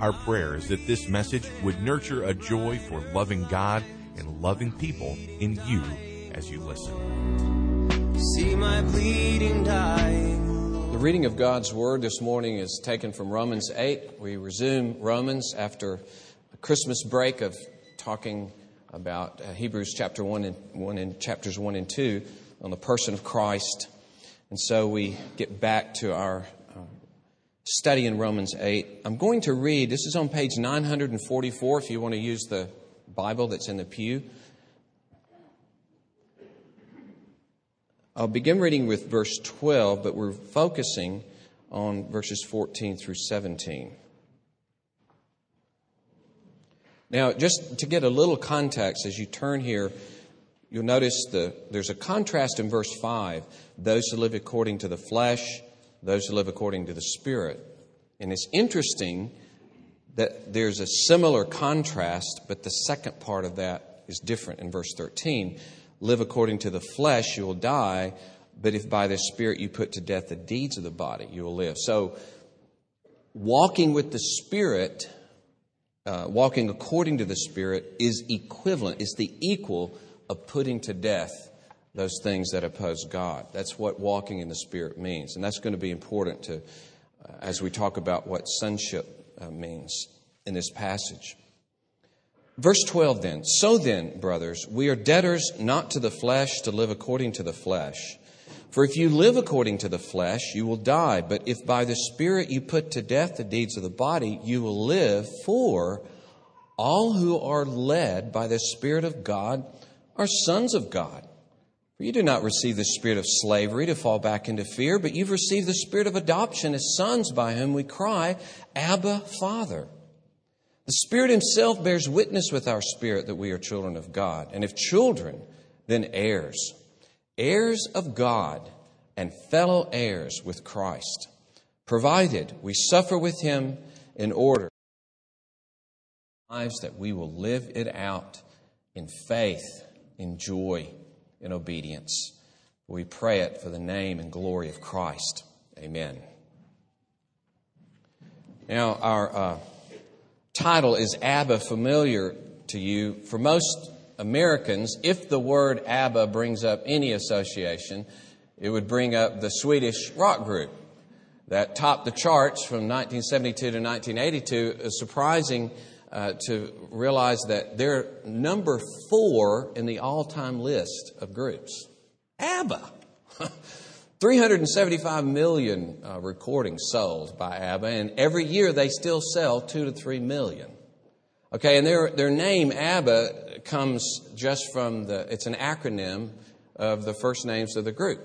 Our prayer is that this message would nurture a joy for loving God and loving people in you as you listen. See my bleeding dying. The reading of God's Word this morning is taken from Romans 8. We resume Romans after a Christmas break of talking about uh, Hebrews chapter 1 and, 1 and chapters 1 and 2 on the person of Christ. And so we get back to our study in Romans 8. I'm going to read, this is on page 944 if you want to use the Bible that's in the pew. I'll begin reading with verse 12, but we're focusing on verses 14 through 17. Now, just to get a little context, as you turn here, you'll notice the, there's a contrast in verse 5 those who live according to the flesh, those who live according to the Spirit. And it's interesting that there's a similar contrast, but the second part of that is different in verse 13. Live according to the flesh, you will die, but if by the Spirit you put to death the deeds of the body, you will live. So, walking with the Spirit, uh, walking according to the Spirit, is equivalent, is the equal of putting to death those things that oppose God. That's what walking in the Spirit means. And that's going to be important to, uh, as we talk about what sonship uh, means in this passage. Verse 12 then. So then, brothers, we are debtors not to the flesh to live according to the flesh. For if you live according to the flesh, you will die. But if by the Spirit you put to death the deeds of the body, you will live. For all who are led by the Spirit of God are sons of God. For you do not receive the spirit of slavery to fall back into fear, but you've received the spirit of adoption as sons by whom we cry, Abba, Father. The Spirit Himself bears witness with our spirit that we are children of God. And if children, then heirs, heirs of God and fellow heirs with Christ, provided we suffer with Him in order lives that we will live it out in faith, in joy, in obedience. We pray it for the name and glory of Christ. Amen. Now, our uh, title is Abba familiar to you. For most Americans, if the word Abba brings up any association, it would bring up the Swedish rock group that topped the charts from 1972 to 1982. a surprising uh, to realize that they're number four in the all time list of groups. ABBA. 375 million uh, recordings sold by ABBA, and every year they still sell two to three million. Okay, and their, their name, ABBA, comes just from the, it's an acronym of the first names of the group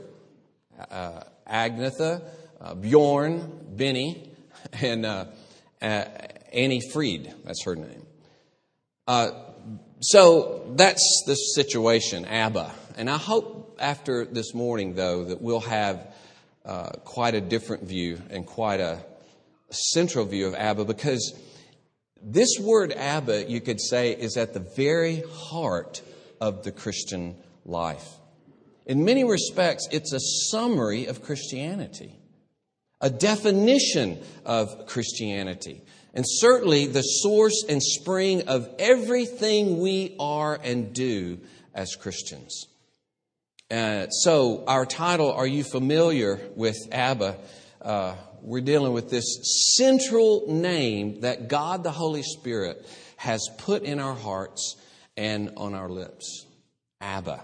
uh, Agnetha, uh, Bjorn, Benny, and uh, uh, Annie Freed, that's her name. Uh, so that's the situation, ABBA. And I hope after this morning, though, that we'll have uh, quite a different view and quite a central view of ABBA because this word ABBA, you could say, is at the very heart of the Christian life. In many respects, it's a summary of Christianity, a definition of Christianity, and certainly the source and spring of everything we are and do as Christians. Uh, so, our title, Are You Familiar with Abba? Uh, we're dealing with this central name that God the Holy Spirit has put in our hearts and on our lips Abba.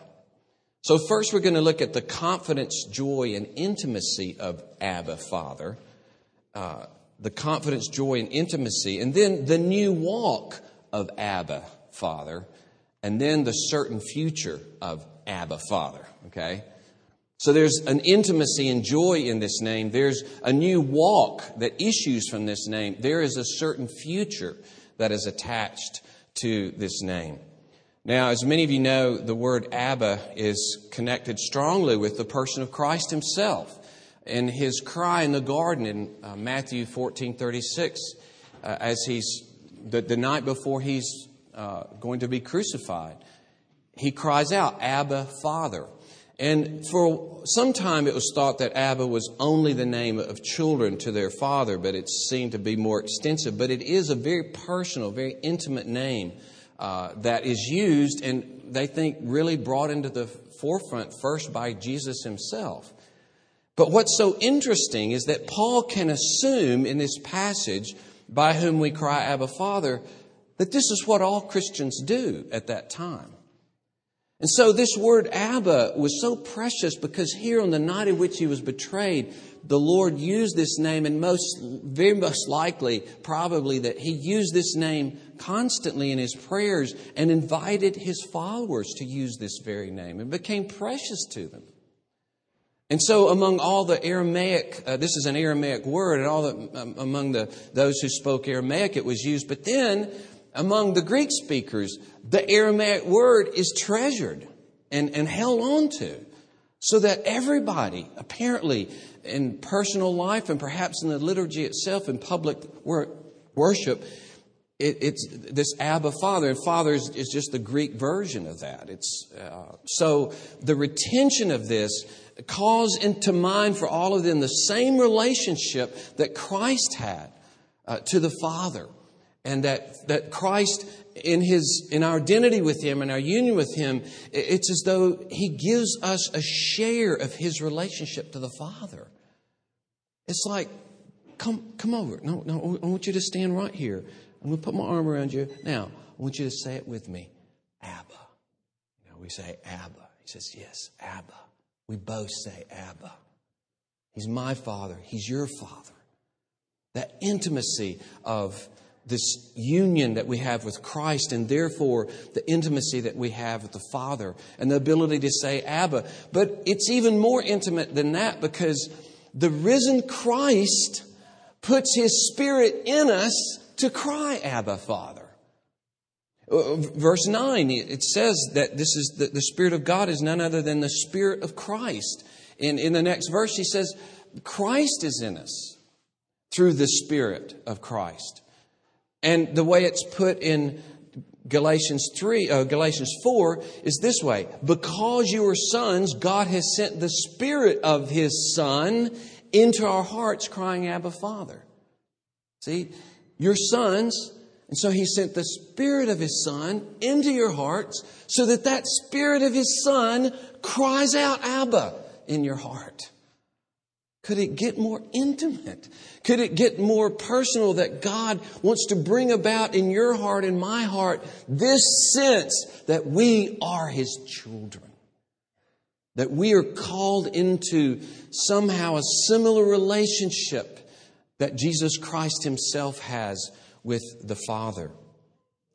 So, first, we're going to look at the confidence, joy, and intimacy of Abba, Father. Uh, the confidence, joy, and intimacy. And then the new walk of Abba, Father. And then the certain future of Abba, Father. Okay? So there's an intimacy and joy in this name. There's a new walk that issues from this name. There is a certain future that is attached to this name. Now, as many of you know, the word Abba is connected strongly with the person of Christ himself. In his cry in the garden in uh, Matthew 14 36, uh, as he's the, the, night before he's uh, going to be crucified, he cries out, Abba, Father. And for some time, it was thought that Abba was only the name of children to their father, but it seemed to be more extensive. But it is a very personal, very intimate name uh, that is used, and they think really brought into the forefront first by Jesus himself. But what's so interesting is that Paul can assume in this passage, by whom we cry, Abba, Father, that this is what all Christians do at that time. And so this word Abba was so precious because here on the night in which he was betrayed, the Lord used this name, and most, very most likely, probably that he used this name constantly in his prayers and invited his followers to use this very name. It became precious to them. And so, among all the Aramaic, uh, this is an Aramaic word, and all the, um, among the, those who spoke Aramaic, it was used. But then, among the Greek speakers, the Aramaic word is treasured and, and held on to so that everybody, apparently, in personal life and perhaps in the liturgy itself, in public worship, it, it's this Abba Father, and Father is, is, just the Greek version of that. It's uh, so the retention of this calls into mind for all of them the same relationship that Christ had uh, to the Father and that, that Christ in his in our identity with him and our union with him it's as though he gives us a share of his relationship to the father. It's like come come over. No no i want you to stand right here i'm going to put my arm around you. Now i want you to say it with me. Abba. You know, we say abba. He says yes abba. We both say abba. He's my father. He's your father. That intimacy of this union that we have with Christ and therefore the intimacy that we have with the Father and the ability to say Abba. But it's even more intimate than that because the risen Christ puts his spirit in us to cry Abba, Father. Uh, verse 9, it says that this is the, the Spirit of God is none other than the Spirit of Christ. In, the next verse, he says, Christ is in us through the Spirit of Christ. And the way it's put in Galatians 3, uh, Galatians 4 is this way. Because you are sons, God has sent the Spirit of His Son into our hearts, crying, Abba, Father. See, you're sons, and so He sent the Spirit of His Son into your hearts so that that Spirit of His Son cries out, Abba, in your heart. Could it get more intimate? Could it get more personal that God wants to bring about in your heart and my heart this sense that we are His children? That we are called into somehow a similar relationship that Jesus Christ Himself has with the Father.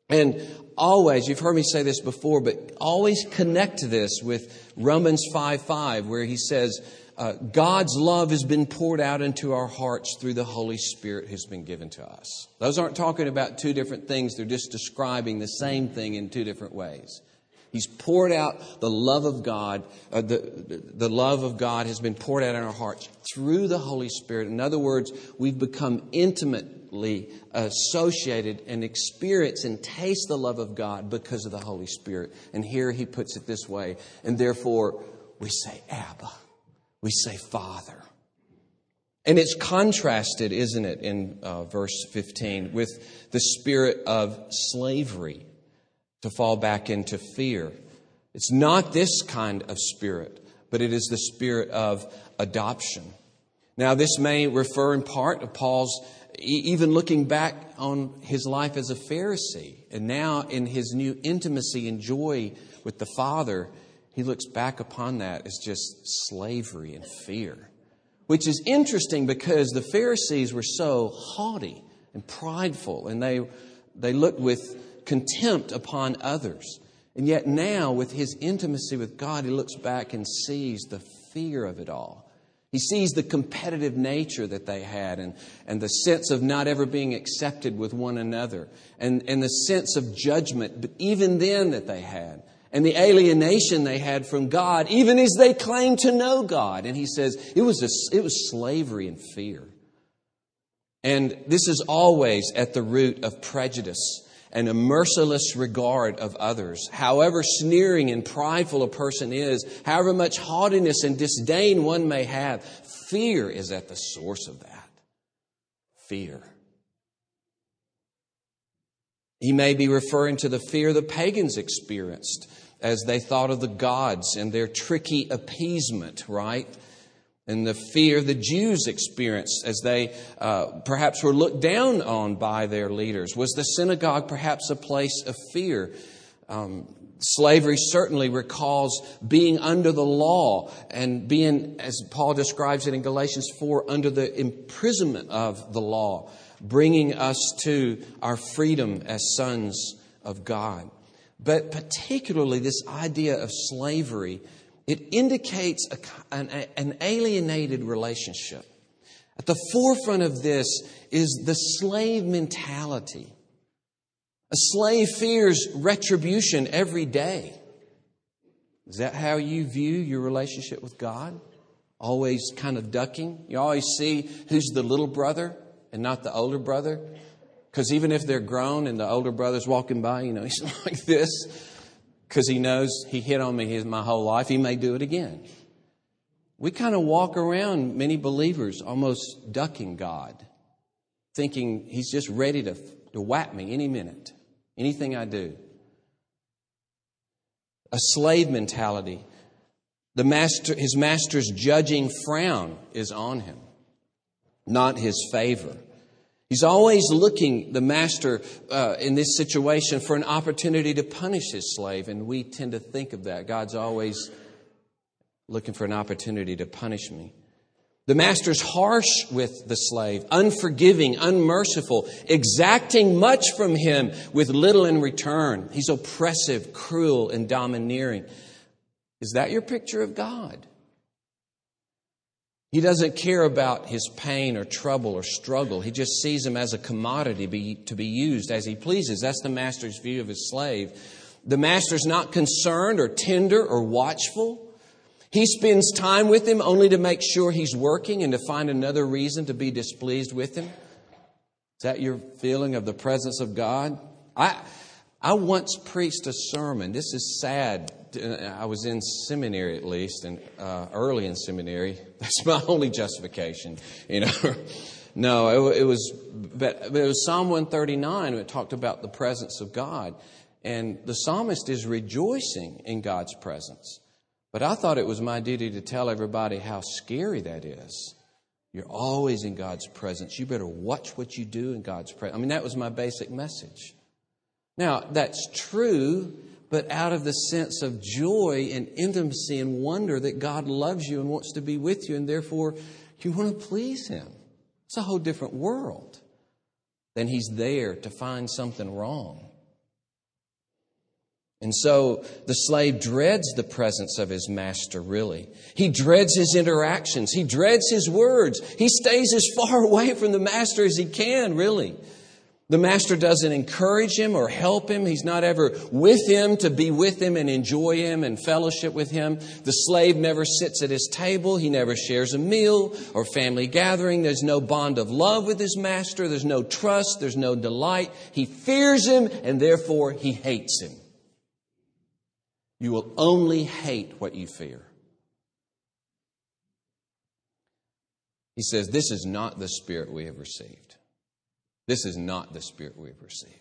And always, you've heard me say this before, but always connect this with Romans 5 5, where He says, uh, God's love has been poured out into our hearts through the Holy Spirit who's been given to us. Those aren't talking about two different things, they're just describing the same thing in two different ways. He's poured out the love of God. Uh, the, the love of God has been poured out in our hearts through the Holy Spirit. In other words, we've become intimately associated and experience and taste the love of God because of the Holy Spirit. And here he puts it this way. And therefore, we say, Abba we say Father. And it's contrasted, isn't it, in uh, verse 15, with the spirit of slavery to fall back into fear. It's not this kind of spirit, but it is the spirit of adoption. Now, this may refer in part to Paul's even looking back on his life as a Pharisee, and now in his new intimacy and joy with the Father, he looks back upon that as just slavery and fear, which is interesting because the Pharisees were so haughty and prideful, and they, they looked with contempt upon others. And yet now, with his intimacy with God, he looks back and sees the fear of it all. He sees the competitive nature that they had and, and the sense of not ever being accepted with one another and, and the sense of judgment, but even then that they had and the alienation they had from God, even as they claimed to know God. And he says it was, a, it was slavery and fear. And this is always at the root of prejudice and a merciless regard of others. However sneering and prideful a person is, however much haughtiness and disdain one may have, fear is at the source of that. Fear. He may be referring to the fear the pagans experienced as they thought of the gods and their tricky appeasement, right? And the fear the Jews experienced as they uh, perhaps were looked down on by their leaders. Was the synagogue perhaps a place of fear? Um, slavery certainly recalls being under the law and being, as Paul describes it in Galatians 4, under the imprisonment of the law, bringing us to our freedom as sons of God. But particularly this idea of slavery it indicates a, an, an alienated relationship. At the forefront of this is the slave mentality. A slave fears retribution every day. Is that how you view your relationship with God? Always kind of ducking? You always see who's the little brother and not the older brother? Because even if they're grown and the older brother's walking by, you know, he's like this because he knows he hit on me his, my whole life. He may do it again. We kind of walk around, many believers, almost ducking God, thinking he's just ready to, to whack me any minute, anything I do. A slave mentality. The master, his master's judging frown is on him, not his favor. He's always looking, the master, uh, in this situation for an opportunity to punish his slave, and we tend to think of that. God's always looking for an opportunity to punish me. The master's harsh with the slave, unforgiving, unmerciful, exacting much from him with little in return. He's oppressive, cruel, and domineering. Is that your picture of God? He doesn't care about his pain or trouble or struggle. He just sees him as a commodity be, to be used as he pleases. That's the master's view of his slave. The master's not concerned or tender or watchful. He spends time with him only to make sure he's working and to find another reason to be displeased with him. Is that your feeling of the presence of God? I, I once preached a sermon. This is sad I was in seminary at least, and uh, early in seminary. That's my only justification, you know. no, it, it, was, but it was Psalm 139. It talked about the presence of God, and the psalmist is rejoicing in God's presence. But I thought it was my duty to tell everybody how scary that is. You're always in God's presence. You better watch what you do in God's presence. I mean, that was my basic message. Now, that's true but out of the sense of joy and intimacy and wonder that God loves you and wants to be with you, and therefore you want to please Him. It's a whole different world than He's there to find something wrong. And so the slave dreads the presence of his master, really. He dreads his interactions. He dreads his words. He stays as far away from the master as he can, really. The master doesn't encourage him or help him. He's not ever with him to be with him and enjoy him and fellowship with him. The slave never sits at his table. He never shares a meal or family gathering. There's no bond of love with his master. There's no trust. There's no delight. He fears him and therefore he hates him. You will only hate what you fear. He says, This is not the spirit we have received. This is not the spirit we've received.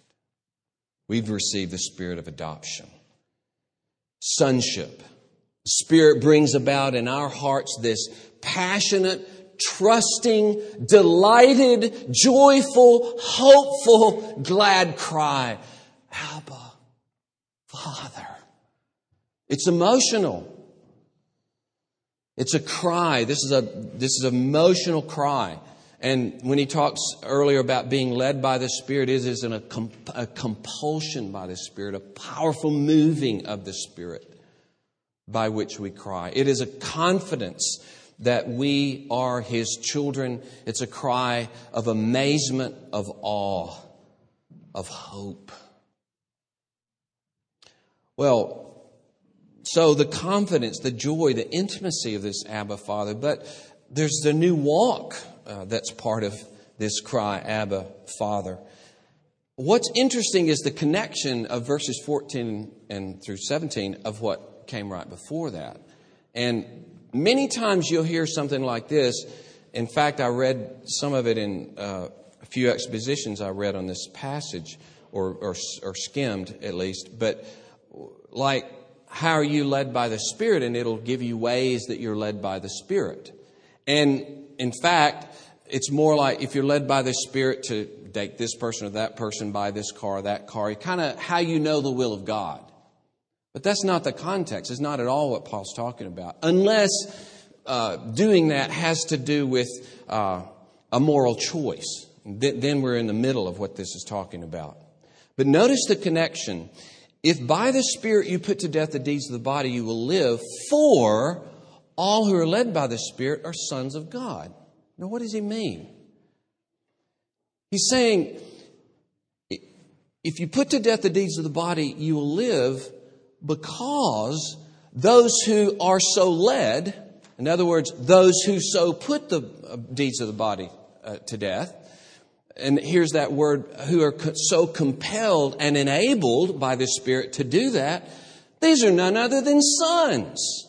We've received the spirit of adoption, sonship. The Spirit brings about in our hearts this passionate, trusting, delighted, joyful, hopeful, glad cry Abba, Father. It's emotional. It's a cry. This is a this is an emotional cry. And when he talks earlier about being led by the Spirit, it is a, a compulsion by the Spirit, a powerful moving of the Spirit. by which we cry. It is a confidence that we are His children. It's a cry of amazement, of awe, of hope. Well, so the confidence, the joy, the intimacy of this Abba Father, but there's the new walk uh, that's part of this cry, Abba Father. What's interesting is the connection of verses 14 and through 17 of what came right before that. And many times you'll hear something like this. In fact, I read some of it in uh, a few expositions I read on this passage, or, or, or skimmed at least. But like, how are you led by the Spirit? And it'll give you ways that you're led by the Spirit. And in fact, it's more like if you're led by the Spirit to date this person or that person, buy this car or that car, kind of how you know the will of God. But that's not the context. It's not at all what Paul's talking about. Unless uh, doing that has to do with uh, a moral choice. Th- then we're in the middle of what this is talking about. But notice the connection. If by the Spirit you put to death the deeds of the body, you will live, for all who are led by the Spirit are sons of God. Now, what does he mean? He's saying, if you put to death the deeds of the body, you will live because those who are so led, in other words, those who so put the uh, deeds of the body uh, to death, and here's that word, who are so compelled and enabled by the Spirit to do that, these are none other than sons.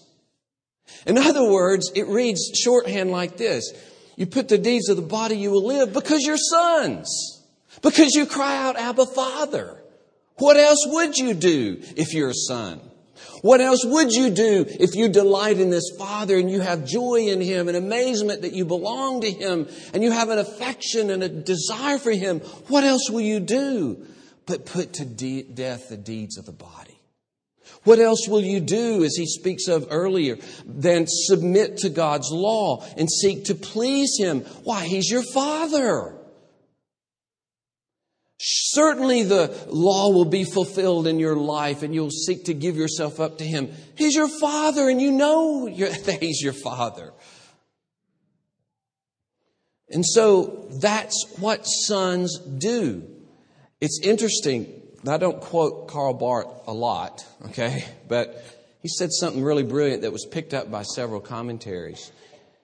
In other words, it reads shorthand like this You put the deeds of the body, you will live because you're sons, because you cry out, Abba, Father. What else would you do if you're a son? What else would you do if you delight in this Father and you have joy in Him and amazement that you belong to Him and you have an affection and a desire for Him? What else will you do but put to de- death the deeds of the body? What else will you do, as he speaks of earlier, than submit to God's law and seek to please Him? Why, He's your Father. Certainly the law will be fulfilled in your life and you'll seek to give yourself up to Him. He's your Father and you know that He's your Father. And so that's what sons do. It's interesting. I don't quote Karl Barth a lot, okay? But he said something really brilliant that was picked up by several commentaries.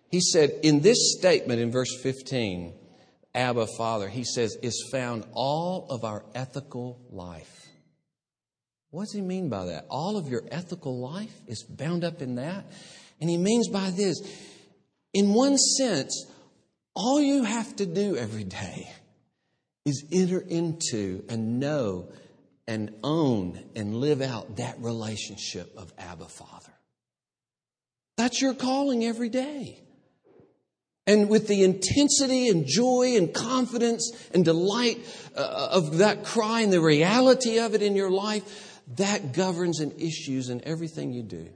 He said, in this statement in verse 15, Abba Father, he says, is found all of our ethical life. What does he mean by that? All of your ethical life is bound up in that? And he means by this, in one sense, all you have to do every day is enter into and know and own and live out that relationship of Abba Father. That's your calling every day. And with the intensity and joy and confidence and delight uh, of that cry and the reality of it in your life, that governs and issues in everything you do.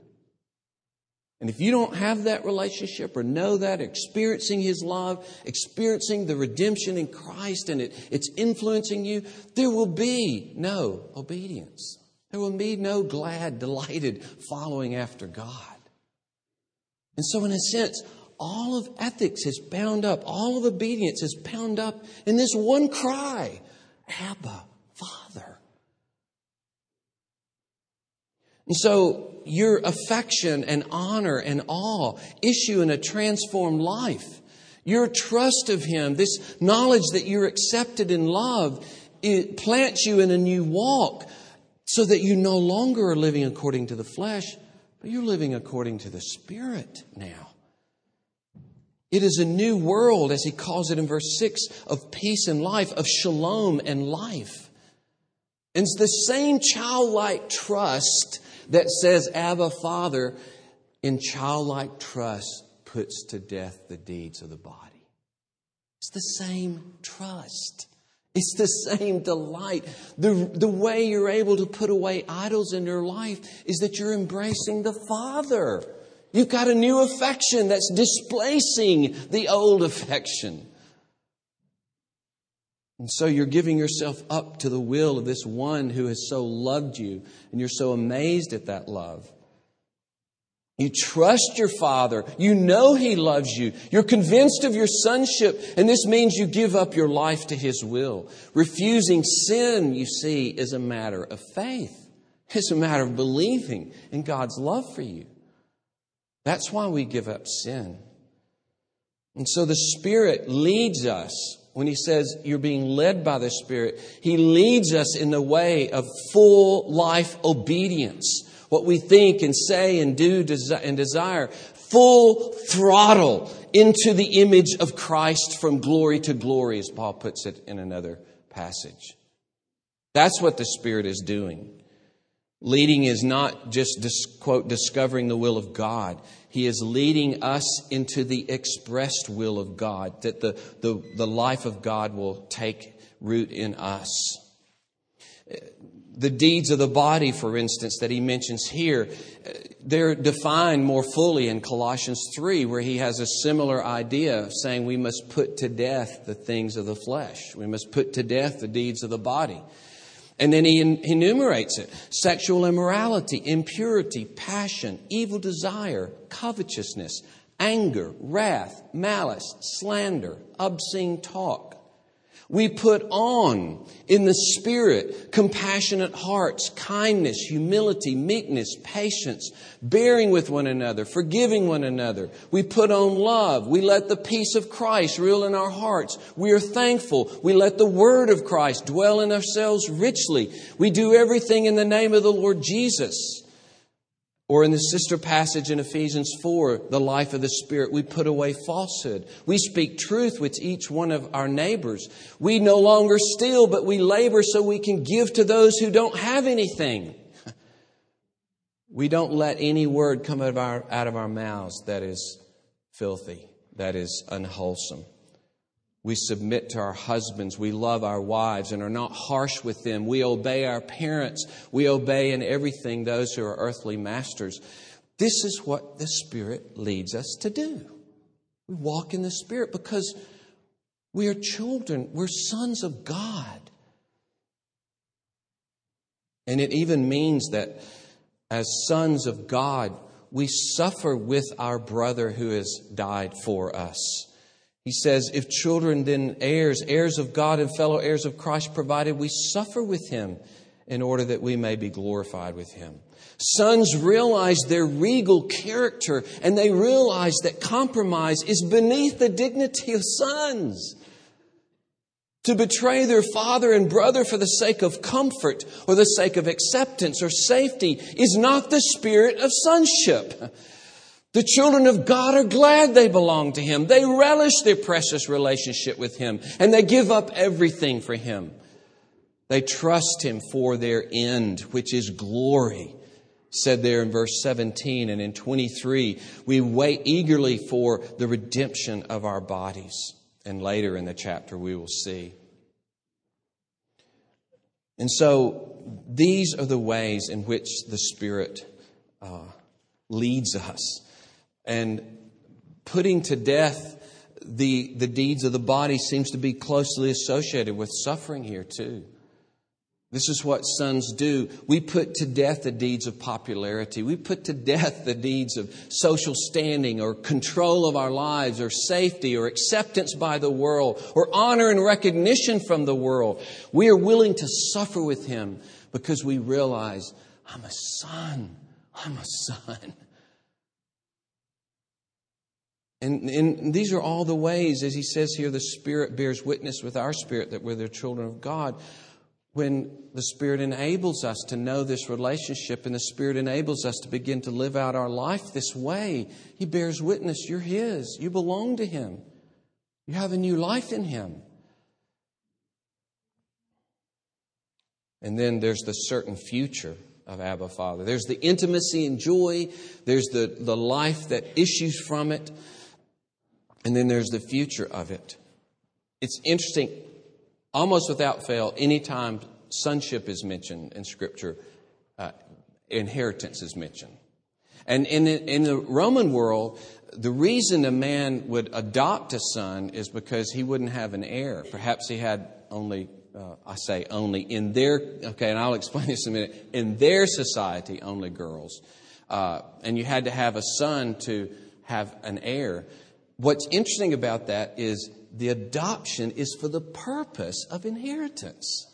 And if you don't have that relationship or know that, experiencing His love, experiencing the redemption in Christ, and it, it's influencing you, there will be no obedience. There will be no glad, delighted following after God. And so, in a sense, all of ethics is bound up, all of obedience is bound up in this one cry Abba, Father. And so your affection and honor and awe issue in a transformed life. Your trust of Him, this knowledge that you're accepted in love, it plants you in a new walk so that you no longer are living according to the flesh, but you're living according to the Spirit now. It is a new world, as he calls it in verse 6, of peace and life, of shalom and life. And it's the same childlike trust that says, Abba, Father, in childlike trust puts to death the deeds of the body. It's the same trust. It's the same delight. The, the way you're able to put away idols in your life is that you're embracing the Father. You've got a new affection that's displacing the old affection. And so you're giving yourself up to the will of this one who has so loved you, and you're so amazed at that love. You trust your Father. You know He loves you. You're convinced of your sonship, and this means you give up your life to His will. Refusing sin, you see, is a matter of faith. It's a matter of believing in God's love for you. That's why we give up sin. And so the Spirit leads us. When He says you're being led by the Spirit, He leads us in the way of full life obedience what we think and say and do and desire, full throttle into the image of Christ from glory to glory, as Paul puts it in another passage. That's what the Spirit is doing. Leading is not just, quote, discovering the will of God. He is leading us into the expressed will of God, that the, the, the life of God will take root in us the deeds of the body, for instance, that he mentions here, they're defined more fully in Colossians 3, where he has a similar idea of saying we must put to death the things of the flesh. We must put to death the deeds of the body. And then he enumerates it sexual immorality, impurity, passion, evil desire, covetousness, anger, wrath, malice, slander, obscene talk. We put on in the Spirit compassionate hearts, kindness, humility, meekness, patience, bearing with one another, forgiving one another. We put on love. We let the peace of Christ rule in our hearts. We are thankful. We let the Word of Christ dwell in ourselves richly. We do everything in the name of the Lord Jesus. Or in the sister passage in Ephesians 4, the life of the Spirit, we put away falsehood. We speak truth with each one of our neighbors. We no longer steal, but we labor so we can give to those who don't have anything. We don't let any word come out of our, out of our mouths that is filthy, that is unwholesome. We submit to our husbands. We love our wives and are not harsh with them. We obey our parents. We obey in everything those who are earthly masters. This is what the Spirit leads us to do. We walk in the Spirit because we are children, we're sons of God. And it even means that as sons of God, we suffer with our brother who has died for us. He says, If children, then heirs, heirs of God and fellow heirs of Christ, provided we suffer with him in order that we may be glorified with him. Sons realize their regal character and they realize that compromise is beneath the dignity of sons. To betray their father and brother for the sake of comfort or the sake of acceptance or safety is not the spirit of sonship. The children of God are glad they belong to Him. They relish their precious relationship with Him and they give up everything for Him. They trust Him for their end, which is glory. Said there in verse 17 and in 23, we wait eagerly for the redemption of our bodies. And later in the chapter, we will see. And so, these are the ways in which the Spirit uh, leads us and putting to death the, the deeds of the body seems to be closely associated with suffering here, too. This is what sons do. We put to death the deeds of popularity. We put to death the deeds of social standing or control of our lives or safety or acceptance by the world or honor and recognition from the world. We are willing to suffer with Him because we realize I'm a son. I'm a son. And, and, these are all the ways, as he says here, the Spirit bears witness with our spirit that we're the children of God. When the Spirit enables us to know this relationship and the Spirit enables us to begin to live out our life this way, He bears witness. You're His. You belong to Him. You have a new life in Him. And then there's the certain future of Abba Father. There's the intimacy and joy, there's the, the life that issues from it. And then there's the future of it. It's interesting, almost without fail, anytime sonship is mentioned in Scripture, uh, inheritance is mentioned. And in the, in the Roman world, the reason a man would adopt a son is because he wouldn't have an heir. Perhaps he had only, uh, I say only, in their, okay, and I'll explain this in a minute, in their society, only girls. uh, and you had to have a son to have an heir. What's interesting about that is the adoption is for the purpose of inheritance.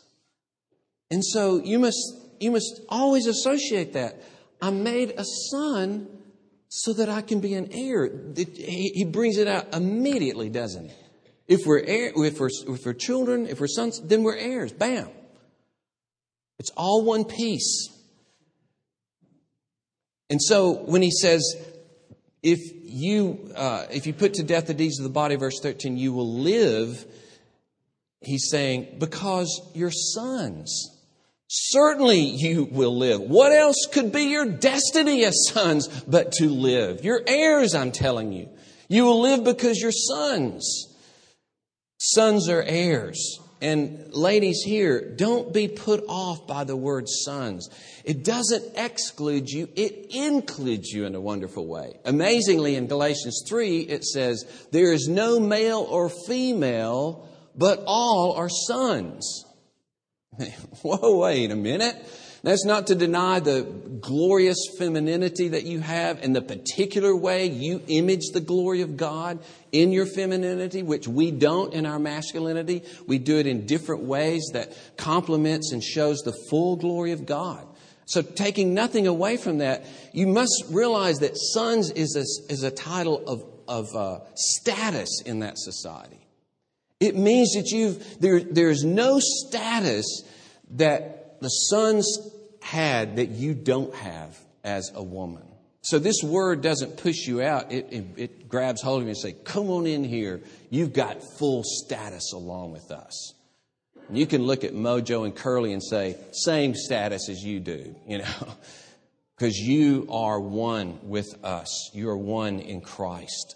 And so you must, you must always associate that. I made a son so that I can be an heir. He brings it out immediately, doesn't he? If we're, heir, if we're, if we're children, if we're sons, then we're heirs. Bam. It's all one piece. And so when he says, if you, uh, if you put to death the deeds of the body, verse 13, you will live, he's saying, because you're sons. Certainly you will live. What else could be your destiny as sons but to live? You're heirs, I'm telling you. You will live because you're sons. Sons are heirs. And ladies here, don't be put off by the word sons. It doesn't exclude you, it includes you in a wonderful way. Amazingly, in Galatians 3, it says, There is no male or female, but all are sons. Whoa, wait a minute. That's not to deny the glorious femininity that you have and the particular way you image the glory of God in your femininity, which we don't in our masculinity. We do it in different ways that complements and shows the full glory of God. So, taking nothing away from that, you must realize that sons is a, is a title of, of uh, status in that society. It means that you've, there, there's no status that the sons had that you don't have as a woman. So this word doesn't push you out. It, it, it, grabs hold of you and say, come on in here. You've got full status along with us. And you can look at Mojo and Curly and say, same status as you do, you know, because you are one with us. You are one in Christ.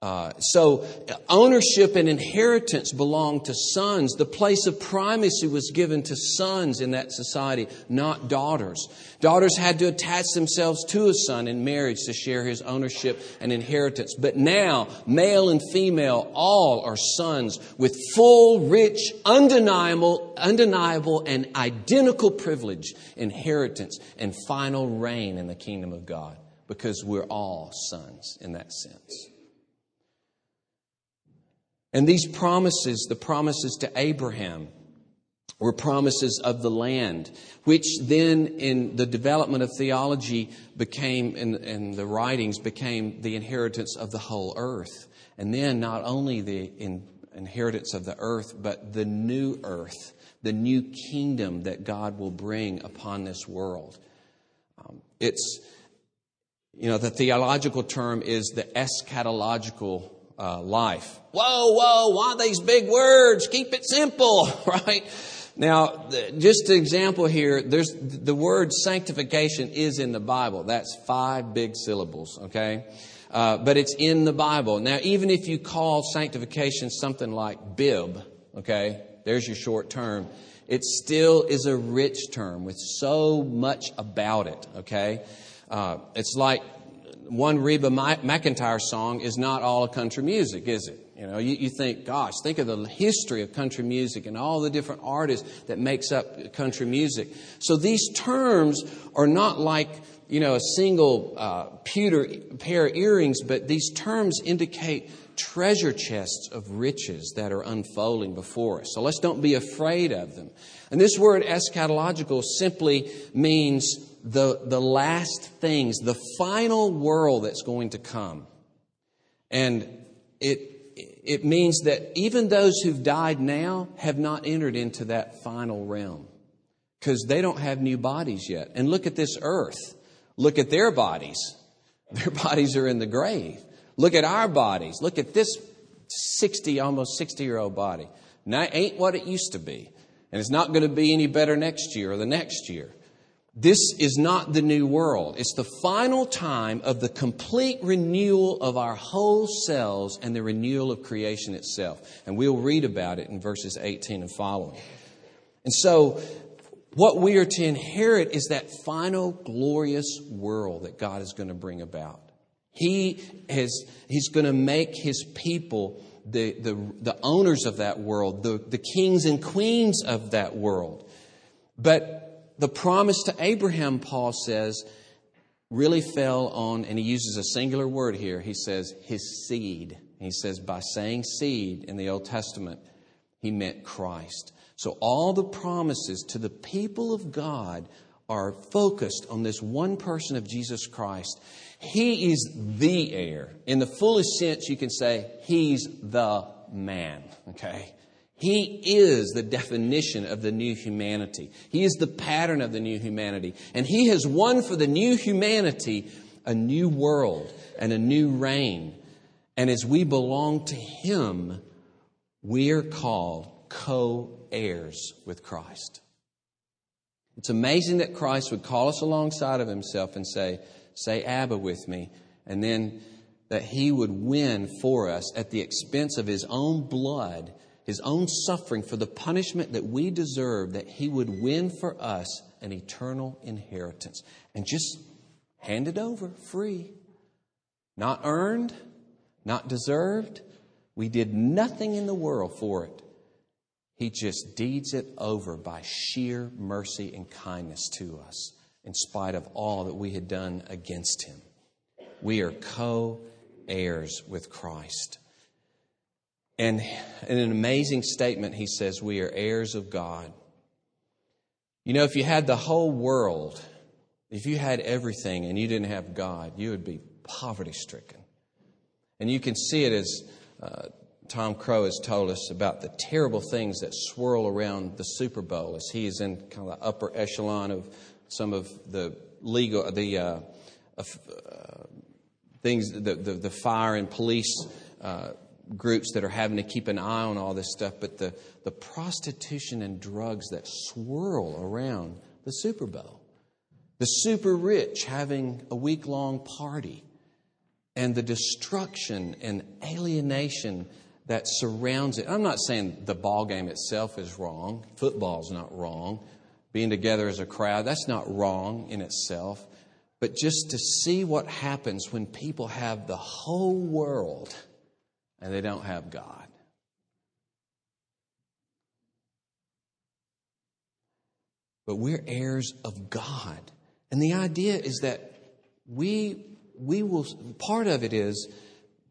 Uh, so, ownership and inheritance belong to sons. The place of primacy was given to sons in that society, not daughters. Daughters had to attach themselves to a son in marriage to share his ownership and inheritance. But now, male and female, all are sons with full, rich, undeniable, undeniable, and identical privilege, inheritance, and final reign in the kingdom of God because we're all sons in that sense. And these promises, the promises to Abraham, were promises of the land, which then in the development of theology became, in, in the writings, became the inheritance of the whole earth. And then not only the in, inheritance of the earth, but the new earth, the new kingdom that God will bring upon this world. Um, it's, you know, the theological term is the eschatological uh, life. Whoa, whoa, why these big words? Keep it simple, right? Now, just an example here, there's the word sanctification is in the Bible. That's five big syllables, okay? Uh, but it's in the Bible. Now, even if you call sanctification something like bib, okay, there's your short term, it still is a rich term with so much about it, okay? Uh, it's like one Reba McEntire song is not all country music, is it? You know, you, you, think, gosh, think of the history of country music and all the different artists that makes up country music. So these terms are not like, you know, a single uh, pewter pair of earrings, but these terms indicate treasure chests of riches that are unfolding before us. So let's don't be afraid of them. And this word eschatological simply means the, the last things, the final world that's going to come. And it, it means that even those who've died now have not entered into that final realm because they don't have new bodies yet. And look at this earth. Look at their bodies. Their bodies are in the grave. Look at our bodies. Look at this 60, almost 60 year old body. Now, ain't what it used to be. And it's not going to be any better next year or the next year. This is not the new world. It's the final time of the complete renewal of our whole selves and the renewal of creation itself. And we'll read about it in verses 18 and following. And so, what we are to inherit is that final glorious world that God is going to bring about. He has, He's going to make His people the, the, the owners of that world, the, the kings and queens of that world. But the promise to Abraham, Paul says, really fell on, and he uses a singular word here. He says, his seed. He says, by saying seed in the Old Testament, he meant Christ. So all the promises to the people of God are focused on this one person of Jesus Christ. He is the heir. In the fullest sense, you can say he's the man. Okay? He is the definition of the new humanity. He is the pattern of the new humanity. And He has won for the new humanity a new world and a new reign. And as we belong to Him, we are called co heirs with Christ. It's amazing that Christ would call us alongside of Himself and say, Say Abba with me. And then that He would win for us at the expense of His own blood his own suffering for the punishment that we deserve, that he would win for us an eternal inheritance. And just hand it over free. Not earned, not deserved. We did nothing in the world for it. He just deeds it over by sheer mercy and kindness to us, in spite of all that we had done against him. We are co heirs with Christ. And in an amazing statement, he says, We are heirs of God. You know, if you had the whole world, if you had everything and you didn't have God, you would be poverty stricken. And you can see it as uh, Tom Crow has told us about the terrible things that swirl around the Super Bowl as he is in kind of the upper echelon of some of the legal, the uh, uh, things, the, the, the, fire and police uh, groups that are having to keep an eye on all this stuff, but the, the prostitution and drugs that swirl around the Super Bowl. The super rich having a week long party, and the destruction and alienation that surrounds it. I'm not saying the ball game itself is wrong, football's not wrong, being together as a crowd, that's not wrong in itself. But just to see what happens when people have the whole world and they don't have God. But we're heirs of God. And the idea is that we, we will, part of it is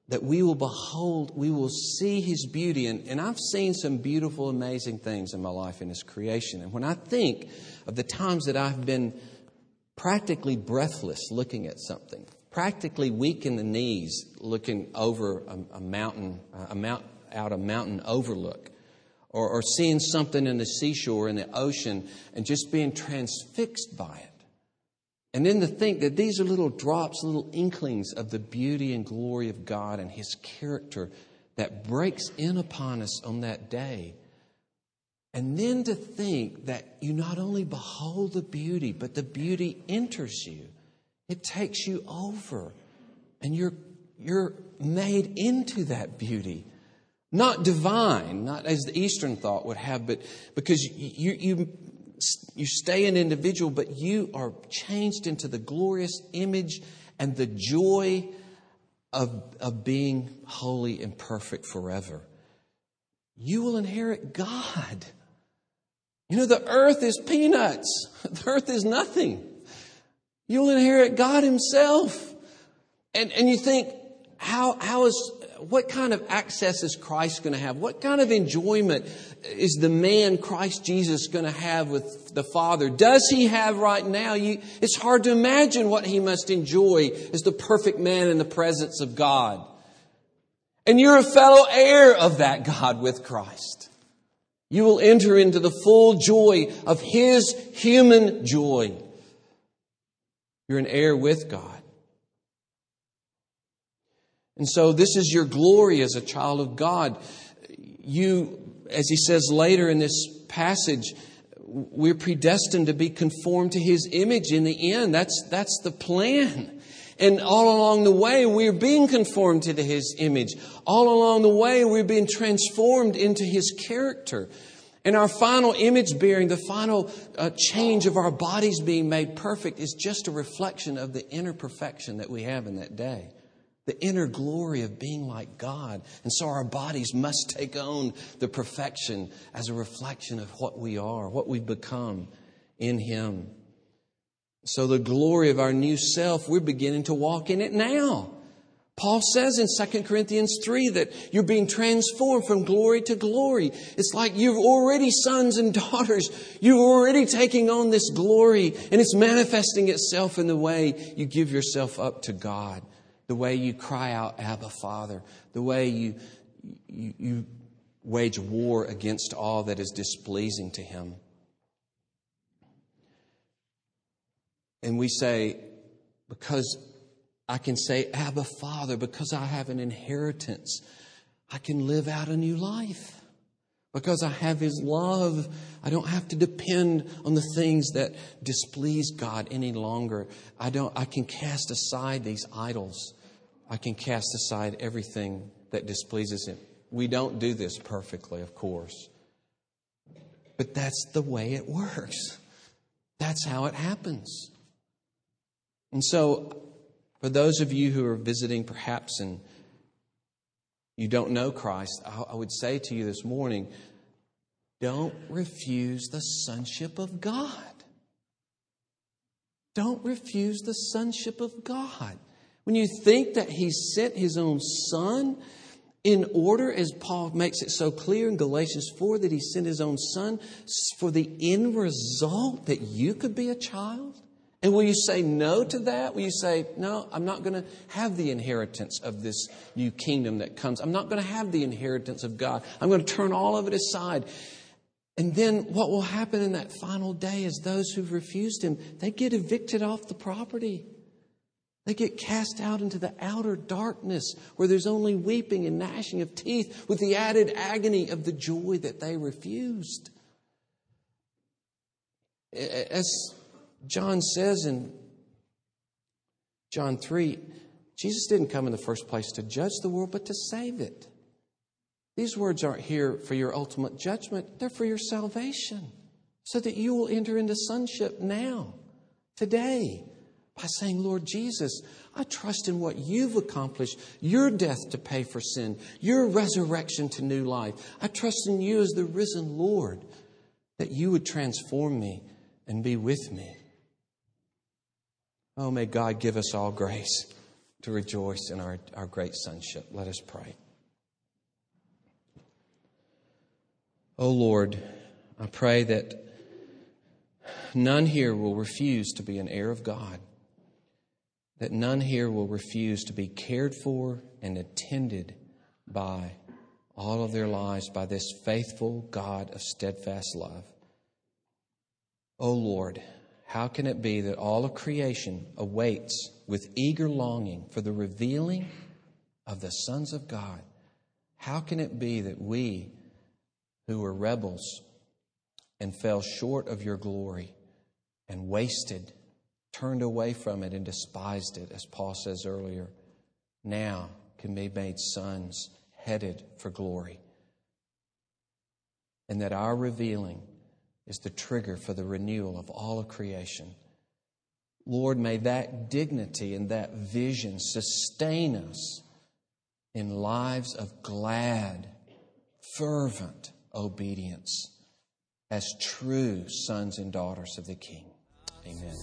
that we will behold, we will see His beauty. And, and I've seen some beautiful, amazing things in my life in His creation. And when I think of the times that I've been practically breathless looking at something, practically weak in the knees looking over a, a mountain, a mount, out a mountain overlook, or, or seeing something in the seashore, in the ocean, and just being transfixed by it. And then to think that these are little drops, little inklings of the beauty and glory of God and His character that breaks in upon us on that day. And then to think that you not only behold the beauty, but the beauty enters you. It takes you over. And you're, you're made into that beauty. Not divine, not as the Eastern thought would have, but because you, you, you stay an individual, but you are changed into the glorious image and the joy of, of being holy and perfect forever. You will inherit God. You know, the earth is peanuts. The earth is nothing. You'll inherit God Himself. And, and you think, how, how is, what kind of access is Christ going to have? What kind of enjoyment is the man Christ Jesus going to have with the Father? Does he have right now? You, it's hard to imagine what he must enjoy as the perfect man in the presence of God. And you're a fellow heir of that God with Christ. You will enter into the full joy of his human joy. You're an heir with God. And so this is your glory as a child of God. You, as he says later in this passage, we're predestined to be conformed to his image in the end. That's, that's the plan. And all along the way, we're being conformed to his image. All along the way, we're being transformed into his character. And our final image bearing, the final uh, change of our bodies being made perfect, is just a reflection of the inner perfection that we have in that day. The inner glory of being like God. And so our bodies must take on the perfection as a reflection of what we are, what we've become in Him. So the glory of our new self, we're beginning to walk in it now. Paul says in 2 Corinthians 3 that you're being transformed from glory to glory. It's like you're already sons and daughters. You're already taking on this glory, and it's manifesting itself in the way you give yourself up to God, the way you cry out, Abba, Father, the way you, you, you wage war against all that is displeasing to Him. And we say, because I can say, Abba, Father, because I have an inheritance, I can live out a new life. Because I have His love, I don't have to depend on the things that displease God any longer. I, don't, I can cast aside these idols. I can cast aside everything that displeases Him. We don't do this perfectly, of course. But that's the way it works. That's how it happens. And so for those of you who are visiting, perhaps, and you don't know Christ, I would say to you this morning don't refuse the sonship of God. Don't refuse the sonship of God. When you think that He sent His own Son in order, as Paul makes it so clear in Galatians 4, that He sent His own Son for the end result that you could be a child, and will you say no to that? Will you say, no, I'm not going to have the inheritance of this new kingdom that comes. I'm not going to have the inheritance of God. I'm going to turn all of it aside. And then what will happen in that final day is those who've refused Him, they get evicted off the property. They get cast out into the outer darkness where there's only weeping and gnashing of teeth with the added agony of the joy that they refused. As John says in John 3 Jesus didn't come in the first place to judge the world, but to save it. These words aren't here for your ultimate judgment, they're for your salvation, so that you will enter into sonship now, today, by saying, Lord Jesus, I trust in what you've accomplished, your death to pay for sin, your resurrection to new life. I trust in you as the risen Lord, that you would transform me and be with me. Oh, may God give us all grace to rejoice in our, our great sonship. Let us pray. Oh Lord, I pray that none here will refuse to be an heir of God, that none here will refuse to be cared for and attended by all of their lives by this faithful God of steadfast love. Oh Lord, how can it be that all of creation awaits with eager longing for the revealing of the sons of God? How can it be that we, who were rebels and fell short of your glory and wasted, turned away from it and despised it, as Paul says earlier, now can be made sons headed for glory? And that our revealing is the trigger for the renewal of all of creation. Lord, may that dignity and that vision sustain us in lives of glad, fervent obedience as true sons and daughters of the King. Amen.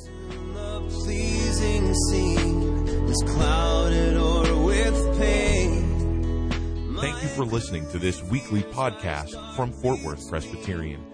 Thank you for listening to this weekly podcast from Fort Worth Presbyterian.